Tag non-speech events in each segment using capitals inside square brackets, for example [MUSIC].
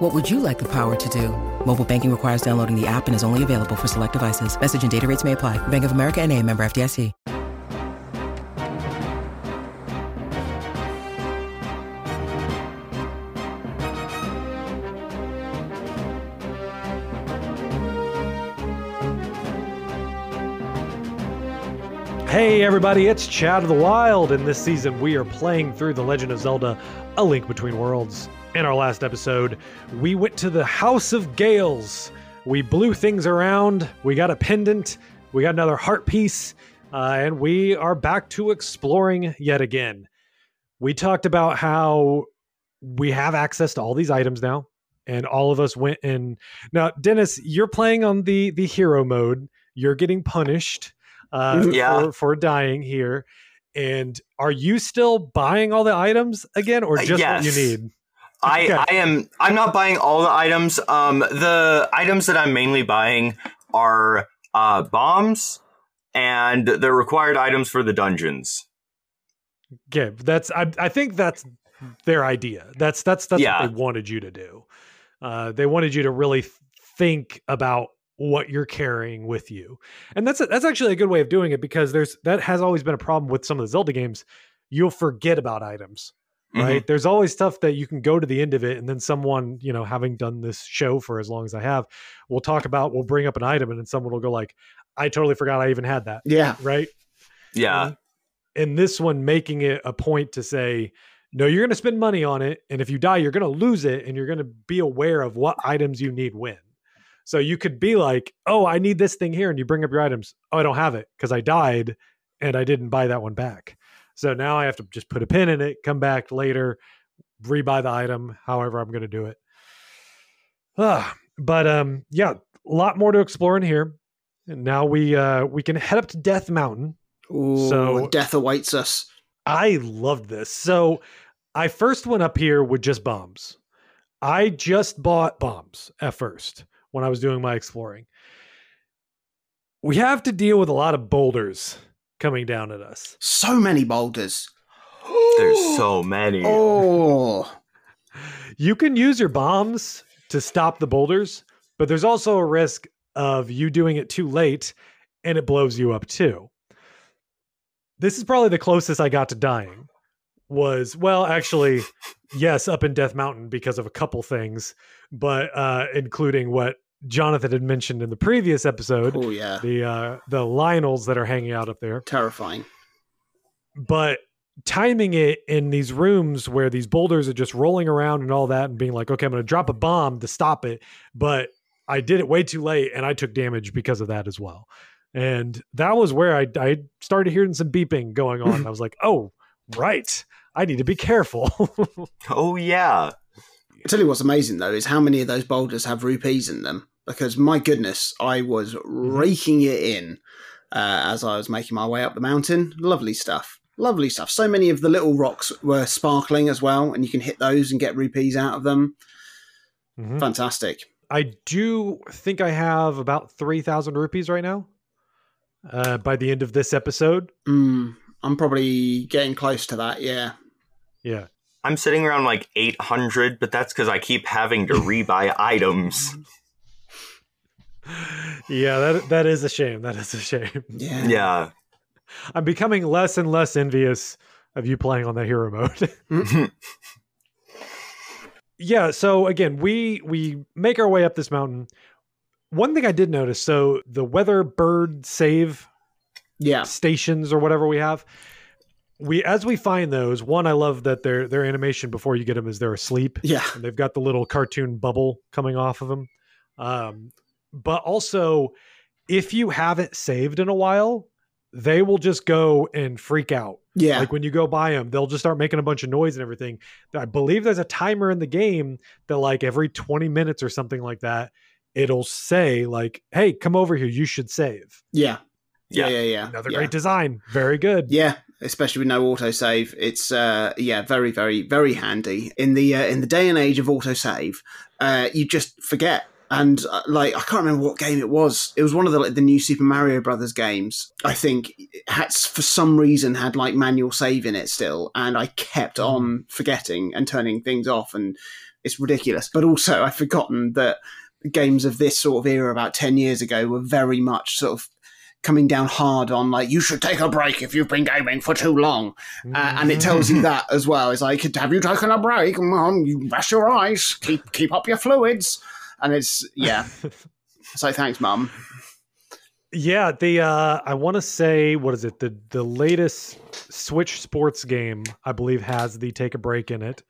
What would you like the power to do? Mobile banking requires downloading the app and is only available for select devices. Message and data rates may apply. Bank of America and a member FDIC. Hey everybody, it's Chat of the Wild, and this season we are playing through The Legend of Zelda A Link Between Worlds. In our last episode, we went to the House of Gales. We blew things around, we got a pendant, we got another heart piece, uh, and we are back to exploring yet again. We talked about how we have access to all these items now, and all of us went in. Now, Dennis, you're playing on the the hero mode. You're getting punished uh, Yeah. for, for dying here. And are you still buying all the items again, or Uh, just yes. what you need? I, Okay. I am I'm not buying all the items. Um, the items that I'm mainly buying are uh, bombs and the required items for the dungeons. Okay, that's I, I think that's their idea. That's that's that's Yeah. what they wanted you to do. Uh, they wanted you to really think about what you're carrying with you, and that's that's actually a good way of doing it because there's that has always been a problem with some of the Zelda games. You'll forget about items. Mm-hmm. right there's always stuff that you can go to the end of it and then someone you know having done this show for as long as i have will talk about will bring up an item and then someone will go like i totally forgot i even had that Yeah. right Yeah. and this one making it a point to say no you're going to spend money on it and if you die you're going to lose it and you're going to be aware of what items you need when so you could be like oh i need this thing here and you bring up your items oh i don't have it because i died and i didn't buy that one back so now i have to just put a pin in it come back later rebuy the item however i'm going to do it Ah, but um yeah a lot more to explore in here and now we uh we can head up to death mountain Ooh, So- death awaits us. I loved this. So I first went up here with just bombs. I just bought bombs at first when I was doing my exploring. We have to deal with a lot of boulders coming down at us. So many boulders. There's so many. Oh, [LAUGHS] You can use your bombs to stop the boulders, but there's also a risk of you doing it too late and it blows you up too. This is probably the closest I got to dying. Was well, actually, yes, up in Death Mountain because of a couple things, but uh, including what Jonathan had mentioned in the previous episode, oh yeah. the uh, the Lynels that are hanging out up there Terrifying. but timing it in these rooms where these boulders are just rolling around and all that and being like okay i'm going to drop a bomb to stop it but i did it way too late and i took damage because of that as well and that was where i, I started hearing some beeping going on [LAUGHS] i was like oh right i need to be careful [LAUGHS] Oh yeah. I tell you what's amazing though is how many of those boulders have rupees in them. Because my goodness, I was raking it in uh, as I was making my way up the mountain. Lovely stuff. Lovely stuff. So many of the little rocks were sparkling as well, and you can hit those and get rupees out of them. Mhm. Fantastic. i do think i have about 3000 rupees right now uh, by the end of this episode Mm, I'm probably getting close to that. Yeah. yeah I'm sitting around like 800, but that's because I keep having to [LAUGHS] rebuy items. Yeah that that is a shame that is a shame Yeah. Yeah. I'm becoming less and less envious of you playing on the hero mode. [LAUGHS] yeah, so again, we we make our way up this mountain. One thing I did notice, so the weather bird save Yeah. stations or whatever we have, we as we find those, one I love that their their animation before you get them is they're asleep. Yeah. And they've got the little cartoon bubble coming off of them. Um, but also, if you haven't saved in a while, they will just go and freak out. Yeah. Like when you go by them, they'll just start making a bunch of noise and everything. I believe there's a timer in the game that, like, every 20 minutes or something like that, it'll say, like, hey, come over here. You should save. yeah. Yeah, yeah, yeah. Another yeah. great design. Very good. Yeah, especially with no autosave. It's uh yeah, very very very handy. In the uh, in the day and age of autosave, uh you just forget. And uh, like I can't remember what game it was. It was one of the like, the new Super Mario Brothers games. I think it had for some reason had like manual save in it still, and I kept on forgetting and turning things off, and it's ridiculous. But also I've forgotten that games of this sort of era about 10 years ago were very much sort of coming down hard on like you should take a break if you've been gaming for too long. Uh, and it tells you that as well. It's like have you taken a break? Mom, you wash your eyes. Keep keep up your fluids and it's yeah so thanks mum Yeah, the uh I want to say what is it? The the latest Switch sports game I believe has the take a break in it.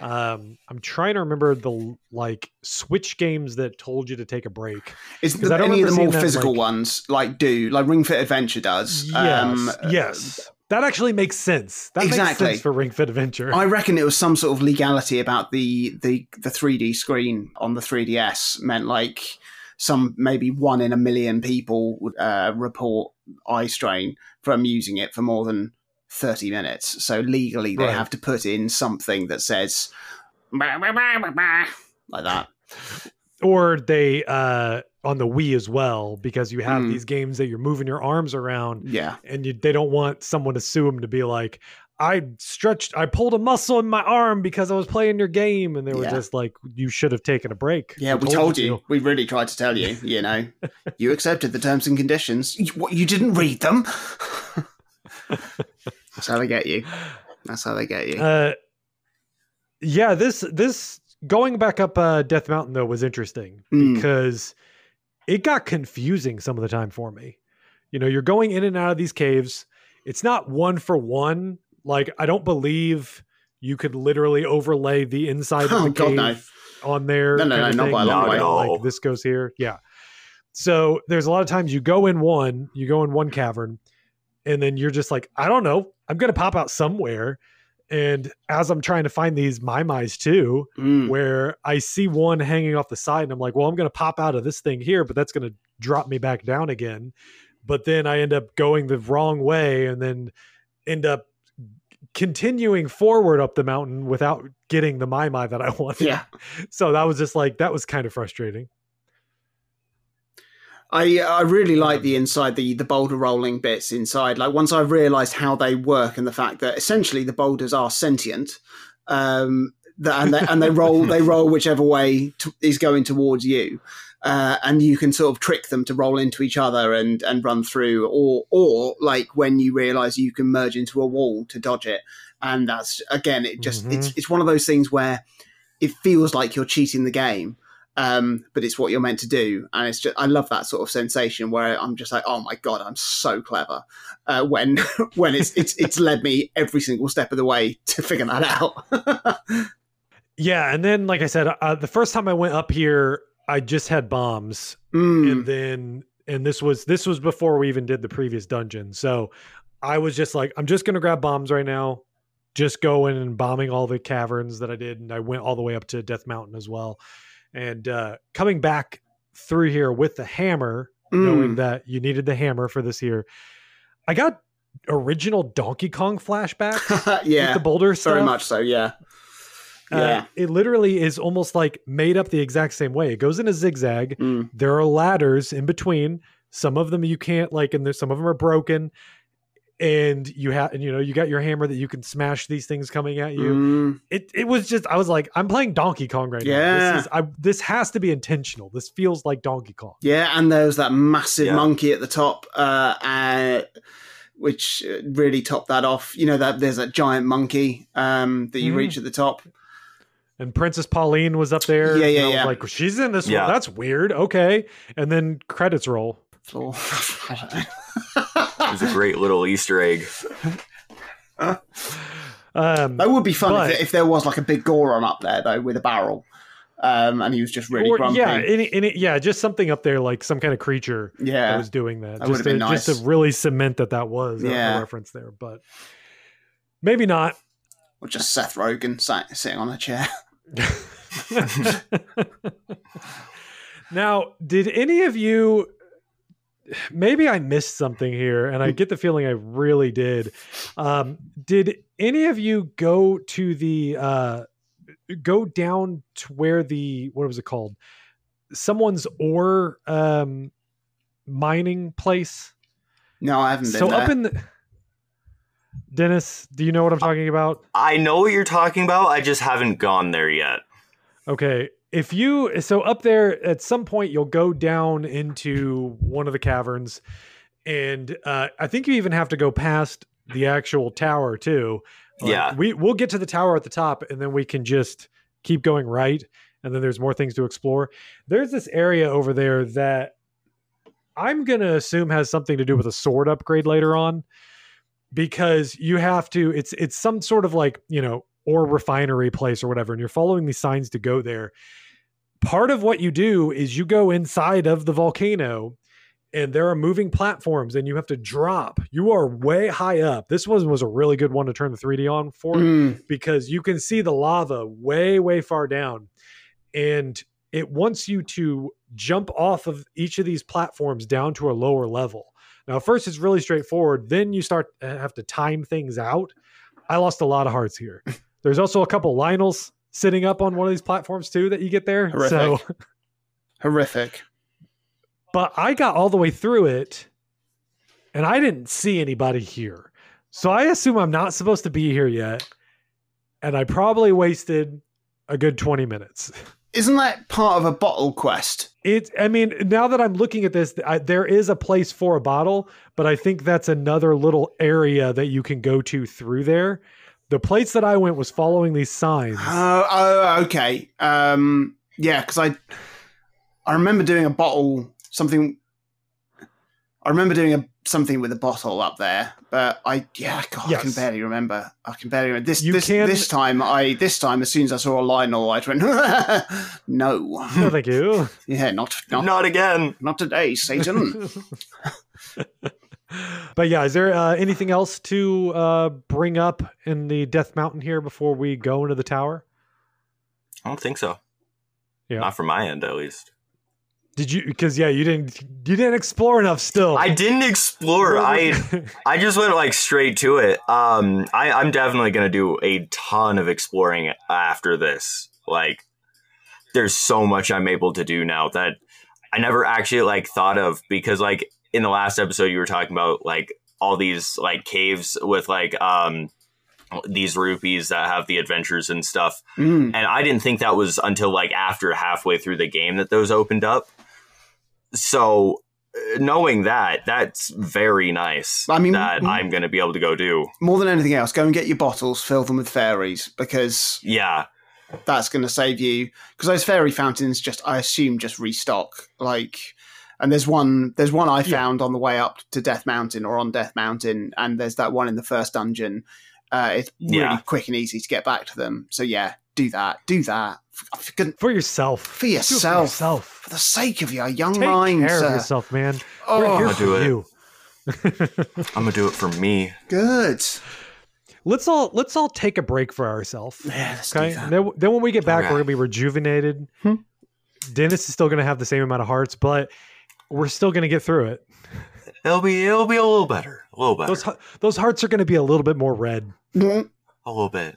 Um I'm trying to remember the like Switch games that told you to take a break. Is the, any of the more seeing that, physical like- ones like do like ring fit adventure does Yes. Um, yes. That actually makes sense. That Exactly. makes sense for Ring Fit Adventure. I reckon it was some sort of legality about the the the 3D screen on the 3DS meant like some maybe one in a million people would uh, report eye strain from using it for more than 30 minutes. So legally they Right. have to put in something that says "Bah, bah, bah, bah, bah," like that. Or they uh on the Wii as well because you have Mm. these games that you're moving your arms around Yeah. and you, they don't want someone to sue them to be like I stretched I pulled a muscle in my arm because I was playing your game and they were Yeah. just like you should have taken a break. Yeah, we told you. We really tried to tell you, you know. [LAUGHS] you accepted the terms and conditions. You, what, you didn't read them? [LAUGHS] That's how they get you. That's how they get you. Uh yeah, this this going back up uh Death Mountain though was interesting Mm. because it got confusing some of the time for me. You know, you're going in and out of these caves. It's not one for one. Like I don't believe you could literally overlay the inside Oh, of the God, cave no. on there. No, no, no, not by a long way. Like this goes here. Yeah. So there's a lot of times you go in one, you go in one cavern, and then you're just like, I don't know, I'm gonna pop out somewhere. And as I'm trying to find these Maiamais too, Mm. where I see one hanging off the side, and I'm like, well, I'm gonna pop out of this thing here, but that's gonna drop me back down again. But then I end up going the wrong way, and then end up continuing forward up the mountain without getting the Maiamai that I [LAUGHS] wanted. Yeah. So that was just like that was kind of frustrating. I I really like the inside the the boulder rolling bits inside. Like once I realised how they work and the fact that essentially the boulders are sentient, um, that, and they and they roll they [LAUGHS] roll whichever way to, is going towards you, uh, and you can sort of trick them to roll into each other and and run through, or or like when you realise you can merge into a wall to dodge it, and that's again it just it's it's one of those things where it feels like you're cheating the game um, but it's what you're meant to do, and it's just I love that sort of sensation where I'm just like, oh my god, I'm so clever. Uh, when [LAUGHS] when it's it's it's led me every single step of the way to figure that out. [LAUGHS] Yeah, and then like I said, uh, the first time I went up here, I just had bombs, Mm, and then and this was this was before we even did the previous dungeon. So I was just like, I'm just gonna grab bombs right now, just going and bombing all the caverns that I did, and I went all the way up to Death Mountain as well, and uh, coming back through here with the hammer, knowing mm. that you needed the hammer for this here. I got original Donkey Kong flashbacks [LAUGHS] with yeah, the boulder stuff. very much so. Yeah, Uh, yeah. it literally is almost like made up the exact same way. It goes in a zigzag. Mm. There are ladders in between. Some of them you can't like, and there's some of them are broken. And you have, and you know, you got your hammer that you can smash these things coming at you. Mm. It it was just, I was like, I'm playing Donkey Kong right now. Yeah. This is, I, this has to be intentional. This feels like Donkey Kong. Yeah, and there's that massive Yeah. monkey at the top, uh, uh, which uh, really topped that off. You know that there's that giant monkey um, that you Mhm. reach at the top. And Princess Pauline was up there. Yeah, yeah, and I was yeah. like, she's in this Yeah. one. That's weird. Okay. And then credits roll. [LAUGHS] Floor. I don't know. It was a great little Easter egg. [LAUGHS] Um, That would be fun But- if, if there was like a big Goron up there though with a barrel, um, and he was just really or, grumpy. yeah, any, any, yeah, just something up there like some kind of creature Yeah, that yeah. was doing that. That just, would've been to, just to really cement that that was a- Yeah. a reference there, but maybe not. or just Seth Rogen sat, sitting on a chair. [LAUGHS] [LAUGHS] now, did any of you maybe I missed something here, and I get the feeling I really did. Um, did any of you go to the uh, go down to where the what was it called? Someone's ore um, mining place. No, I haven't been So there. up in the Dennis, do you know what I'm talking about? I know what you're talking about. I just haven't gone there yet. Okay. If you so up there at some point you'll go down into one of the caverns and uh I think you even have to go past the actual tower too. Like, Yeah. We we'll get to the tower at the top and then we can just keep going right and then there's more things to explore. There's this area over there that I'm going to assume has something to do with a sword upgrade later on because you have to it's it's some sort of like, you know, ore refinery place or whatever and you're following these signs to go there. Part of what you do is you go inside of the volcano and there are moving platforms and you have to drop. You are way high up. This one was a really good one to turn the 3D on for Mm, because you can see the lava way way far down and it wants you to jump off of each of these platforms down to a lower level now first it's really straightforward then you start to have to time things out i lost a lot of hearts here there's also a couple Lynels sitting up on one of these platforms too that you get there so Horrific. [LAUGHS] horrific. but I got all the way through it and I didn't see anybody here. So I assume I'm not supposed to be here yet. And I probably wasted a good 20 minutes. Isn't that part of a bottle quest? It, I mean, now that I'm looking at this, I, there is a place for a bottle, but I think that's another little area that you can go to through there. The place that I went was following these signs. Oh, oh, okay. Um, yeah, because I, I remember doing a bottle something. I remember doing a something with a bottle up there, but I yeah, God, I can barely remember. I can barely remember this. You this can- this time, I this time as soon as I saw a Lynel, I went [LAUGHS] no, [LAUGHS] No, thank you. [LAUGHS] yeah, not not Not again. not today, Satan. But yeah, is there uh, anything else to uh, bring up in the Death Mountain here before we go into the tower? I don't think so. Yeah. Not from my end, at least. Did you? Because yeah, you didn't. You didn't explore enough. Still, I didn't explore. [LAUGHS] I I just went like straight to it. Um, I, I'm definitely gonna do a ton of exploring after this. Like, there's so much I'm able to do now that I never actually like thought of because like in the last episode you were talking about like all these like caves with like um these rupees that have the adventures and stuff Mm. and I didn't think that was until like after halfway through the game that those opened up. So uh, knowing that, that's very nice. I mean, that mm. I'm going to be able to go do. More than anything else, go and get your bottles, fill them with fairies, because Yeah, that's going to save you because those fairy fountains just i assume just restock like and there's one there's one i found on the way up to death mountain or on death mountain and there's that one in the first dungeon uh, it's really Yeah. quick and easy to get back to them so yeah do that do that for, for, for yourself. for yourself For yourself. for the sake of your young minds. Take mind care sir. of yourself, man. oh We're here I'll for do it. you. I'm going to do it for me. good let's all let's all take a break for ourselves. yeah Okay. do that. And then, then when we get back, Okay. we're gonna be rejuvenated. Hmm. Dennis is still gonna have the same amount of hearts, but we're still gonna get through it. It'll be it'll be a little better, a little better, Those those hearts are gonna be a little bit more red. Mm. a little bit.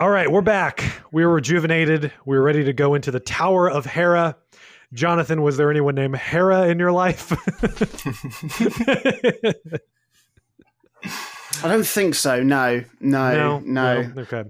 All right, we're back. We were rejuvenated. We were ready to go into the Tower of Hera. Jonathan, was there anyone named Hera in your life? [LAUGHS] i don't think so no no no, Okay.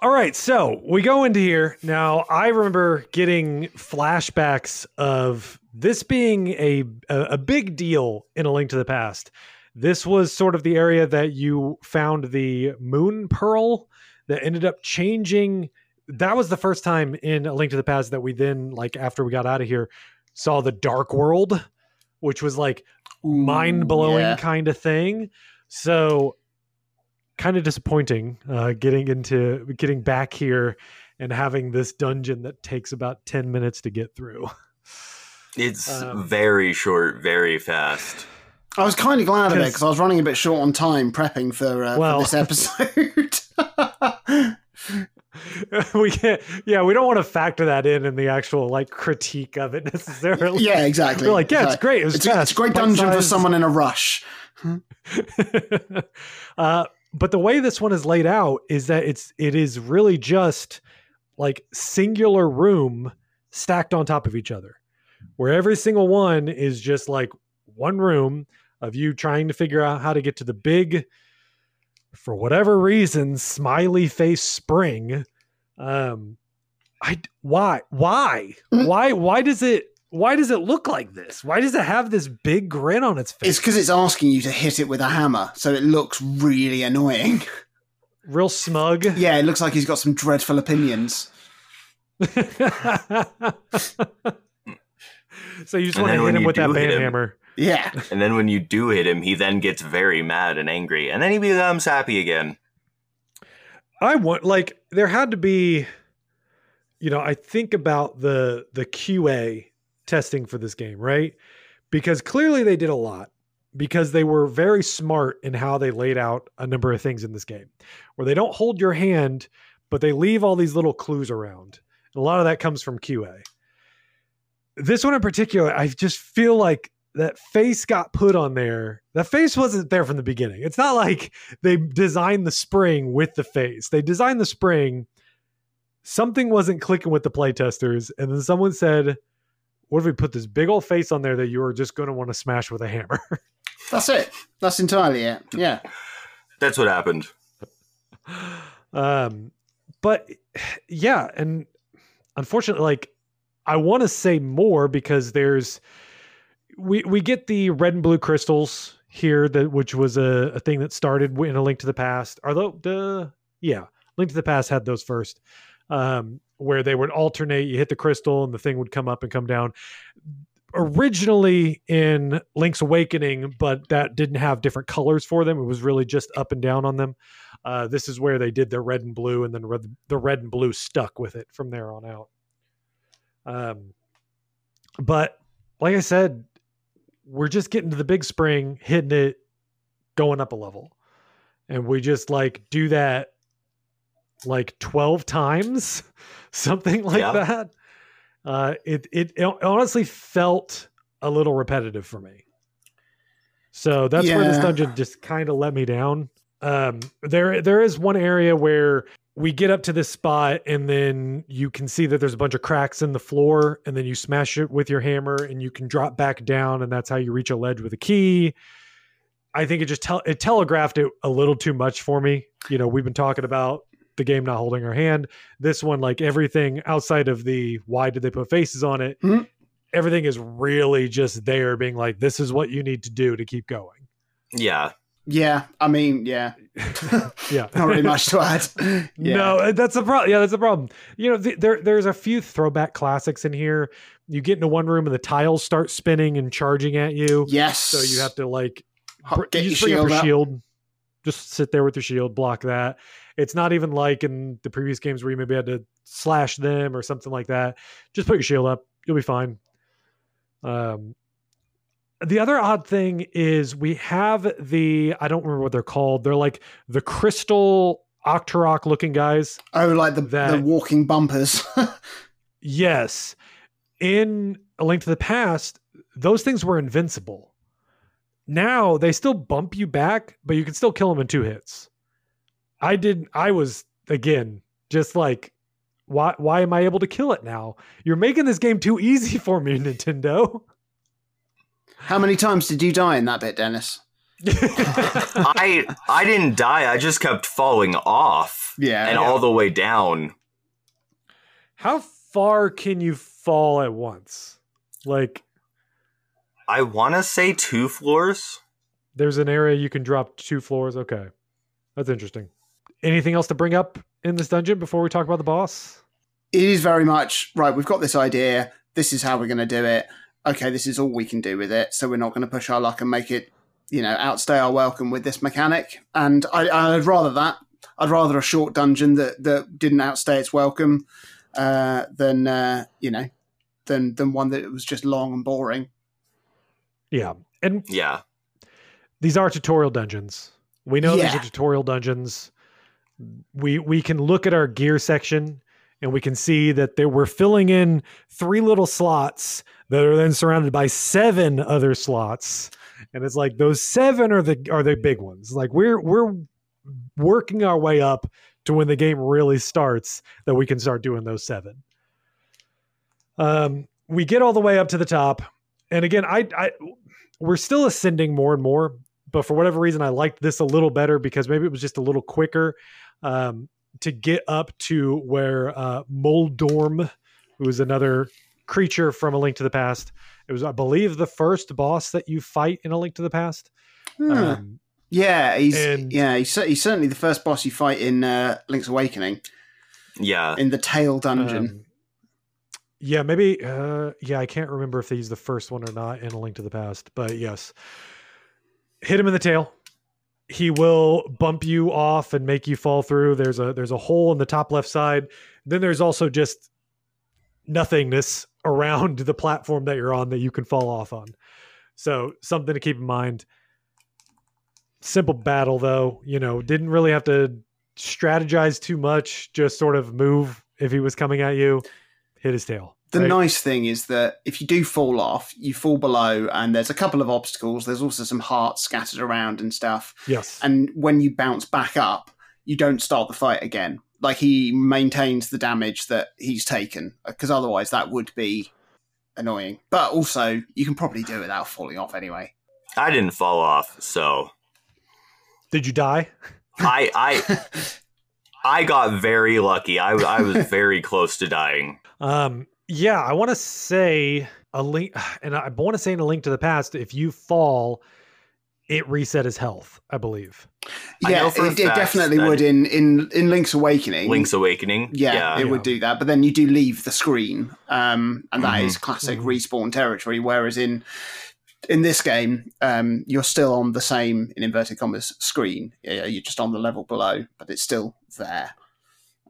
All right, so we go into here. Now, I remember getting flashbacks of this being a, a a big deal in A Link to the Past. This was sort of the area that you found the moon pearl that ended up changing. That was the first time in A Link to the Past that we then, like after we got out of here, saw the Dark World, which was like mind blowing yeah. kind of thing. So kind of disappointing uh, getting into getting back here and having this dungeon that takes about 10 minutes to get through. It's Um, very short, very fast. I was kind of glad of it 'Cause- because I was running a bit short on time prepping for, uh, Well- for this [LAUGHS] episode. [LAUGHS] [LAUGHS] we can't yeah, we don't want to factor that in in the actual like critique of it necessarily. yeah, exactly. We're like, yeah, it's great. It was It's, fast, it's a great dungeon for someone in a rush. uh, but the way this one is laid out is that it's it is really just like singular room stacked on top of each other, where every single one is just like one room of you trying to figure out how to get to the big, for whatever reason, smiley face spring. Um, I why why Mhm. why why does it why does it look like this? Why does it have this big grin on its face? It's because it's asking you to hit it with a hammer, so it looks really annoying. [LAUGHS] real smug. Yeah, it looks like he's got some dreadful opinions. [LAUGHS] so you just And want to hit him with that do hit band him- hammer. Yeah. And then when you do hit him, he then gets very mad and angry, and then he becomes happy again. I want like there had to be, you know, I think about the the QA testing for this game, right? Because clearly they did a lot because they were very smart in how they laid out a number of things in this game, where they don't hold your hand, but they leave all these little clues around. And a lot of that comes from QA. This one in particular, I just feel like that face got put on there. That face wasn't there from the beginning. It's not like they designed the spring with the face. They designed the spring. Something wasn't clicking with the playtesters, and then someone said, "What if we put this big old face on there that you are just going to want to smash with a hammer?" [LAUGHS] That's it. That's entirely it. Yeah. That's what happened. um, but yeah, and unfortunately, like I want to say more because there's we we get the red and blue crystals here that which was a, a thing that started in a link to the past. Although the yeah, link to the past had those first, um, where they would alternate. You hit the crystal and the thing would come up and come down. Originally in Link's Awakening, but that didn't have different colors for them. It was really just up and down on them. Uh, this is where they did the red and blue, and then red, the red and blue stuck with it from there on out. Um, but like I said, we're just getting to the big spring, hitting it, going up a level, and we just like do that like twelve times, [LAUGHS] something like Yeah. that. Uh, it, it it honestly felt a little repetitive for me. So that's where this dungeon just kind of let me down. Um, there there is one area where we get up to this spot and then you can see that there's a bunch of cracks in the floor and then you smash it with your hammer and you can drop back down and that's how you reach a ledge with a key. I think it just tel- it telegraphed it a little too much for me. You know, we've been talking about the game not holding our hand. This one, like everything outside of the why did they put faces on it, Mhm. everything is really just there, being like, this is what you need to do to keep going. Yeah. Yeah. I mean, yeah. [LAUGHS] Yeah, Not really much to add. [LAUGHS] Yeah. No, uh, that's the problem. Yeah, that's the problem. You know, th- there there's a few throwback classics in here. You get into one room and the tiles start spinning and charging at you. Yes. So you have to like br- get you your just shield your shield. Just sit there with your shield, block that. It's not even like in the previous games where you maybe had to slash them or something like that. Just put your shield up. You'll be fine. Um, the other odd thing is we have the I don't remember what they're called. They're like the crystal Octorok looking guys. Oh, like the, the walking bumpers. [LAUGHS] Yes. In A Link to the Past, those things were invincible. Now they still bump you back, but you can still kill them in two hits. I did I was again just like why why am I able to kill it now? You're making this game too easy for me, [LAUGHS] Nintendo. How many times did you die in that bit, Dennis? [LAUGHS] I I didn't die. I just kept falling off Yeah. and all the way down. How far can you fall at once? Like I want to say two floors. there's an area you can drop two floors. Okay. That's interesting. Anything else to bring up in this dungeon before we talk about the boss? it is very much right. We've got this idea. This is how we're going to do it. Okay, this is all we can do with it, so we're not going to push our luck and make it, you know, outstay our welcome with this mechanic. And I, I'd rather that. I'd rather a short dungeon that, that didn't outstay its welcome uh, than uh, you know than than one that was just long and boring. Yeah, and Yeah. these are tutorial dungeons. We know these are tutorial dungeons. We we can look at our gear section and we can see that there we're filling in three little slots that are then surrounded by seven other slots. And it's like those seven are the are the big ones. Like we're we're working our way up to when the game really starts that we can start doing those seven. Um we get all the way up to the top. And again, I I we're still ascending more and more but for whatever reason i liked this a little better because maybe it was just a little quicker um, to get up to where uh, moldorm who is another creature from a link to the past it was i believe the first boss that you fight in a link to the past Hmm. um, yeah, he's and- yeah he's, he's certainly the first boss you fight in uh, Link's Awakening Yeah. in the Tail Dungeon. um, yeah maybe uh, yeah i can't remember if he's the first one or not in a link to the past but yes hit him in the tail he will bump you off and make you fall through. There's a there's a hole in the top left side. Then there's also just nothingness around the platform that you're on that you can fall off on. So something to keep in mind. Simple battle though you know didn't really have to strategize too much. Just sort of move if he was coming at you. Hit his tail The right? nice thing is that if you do fall off, you fall below, and there's a couple of obstacles. There's also some hearts scattered around and stuff. yes And when you bounce back up, you don't start the fight again. Like he maintains the damage that he's taken, because otherwise that would be annoying. But also, you can probably do it without falling off anyway. I didn't fall off, so did you die I I [LAUGHS] I got very lucky. I I was very close to dying. Um, yeah, I want to say a link, [SIGHS] and I want to say in a link to the past, if you fall, it reset his health, I believe. Yeah, know for a it, it definitely would in, in, in Link's Awakening. Link's Awakening. Yeah, it would do that. But then you do leave the screen, um, and that Mhm. is classic Mhm. respawn territory. Whereas in in this game, um, you're still on the same in inverted commas screen. Yeah, You're just on the level below, but it's still there.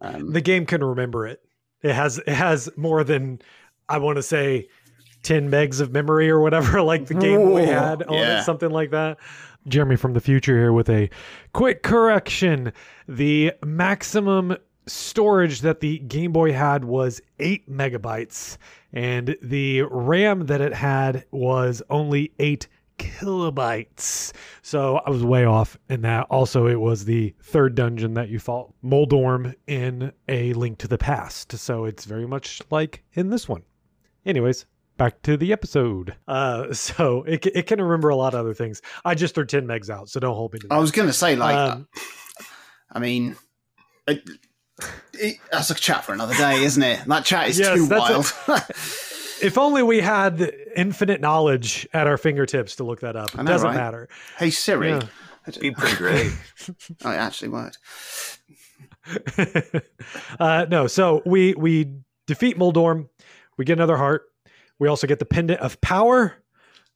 Um, The game can remember it. It has it has more than I want to say 10 megs of memory or whatever [LAUGHS] like the Game Boy Whoa, had on yeah. it, something like that. Jeremy from the future here with a quick correction. The maximum storage that the Game Boy had was 8 megabytes and the RAM that it had was only 8 kilobytes. So I was way off in that. Also, it was the third dungeon that you fought Moldorm in A Link to the Past. So it's very much like in this one. Anyways, back to the episode. Uh, [LAUGHS] so it, it can remember a lot of other things. I just threw 10 megs out, so don't hold me to that. I was going to say, like, Um, I mean, it, it, that's a chat for another day, isn't it? That chat is Yes, too that's wild. [LAUGHS] [LAUGHS] if only we had infinite knowledge at our fingertips to look that up. It know, doesn't right? matter. hey Siri, Yeah. Be pretty great. oh, it actually worked. [LAUGHS] uh, no, so we we defeat Moldorm. We get another heart. We also get the pendant of power,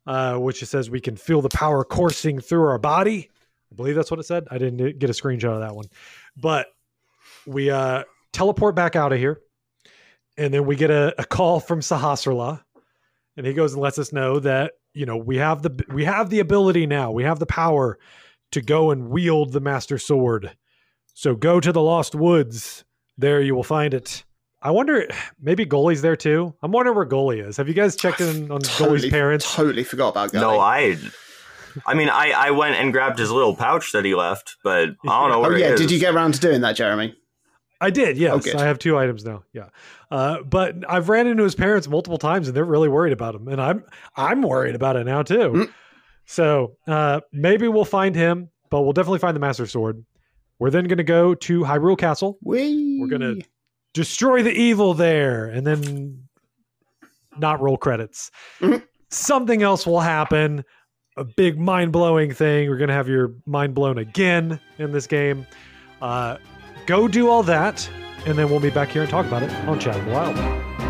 uh, which it says we can feel the power coursing through our body. I believe that's what it said. I didn't get a screenshot of that one, but we uh, teleport back out of here, and then we get a, a call from Sahasrahla, and he goes and lets us know that you know we have the we have the ability now. We have the power to go and wield the master sword. So go to the Lost Woods. There you will find it. I wonder, maybe Goalie's there too. I'm wondering where Goalie is. Have you guys checked in on Goalie's parents? Totally forgot about Gulley. no, I. I mean, I, I went and grabbed his little pouch that he left, but I don't know [LAUGHS] Oh yeah, he is. did you get around to doing that, Jeremy? I did, yes. Good. I have two items now. Yeah. Uh, but I've ran into his parents multiple times and they're really worried about him. And I'm I'm worried about it now too. Mm. So uh, maybe we'll find him, but we'll definitely find the Master Sword. We're then going to go to Hyrule Castle, We We're gonna destroy the evil there, and then not roll credits. Mhm. Something else will happen. A big mind blowing thing. We're gonna have your mind blown again in this game. Uh, go do all that, and then we'll be back here and talk about it on Chat of the Wild.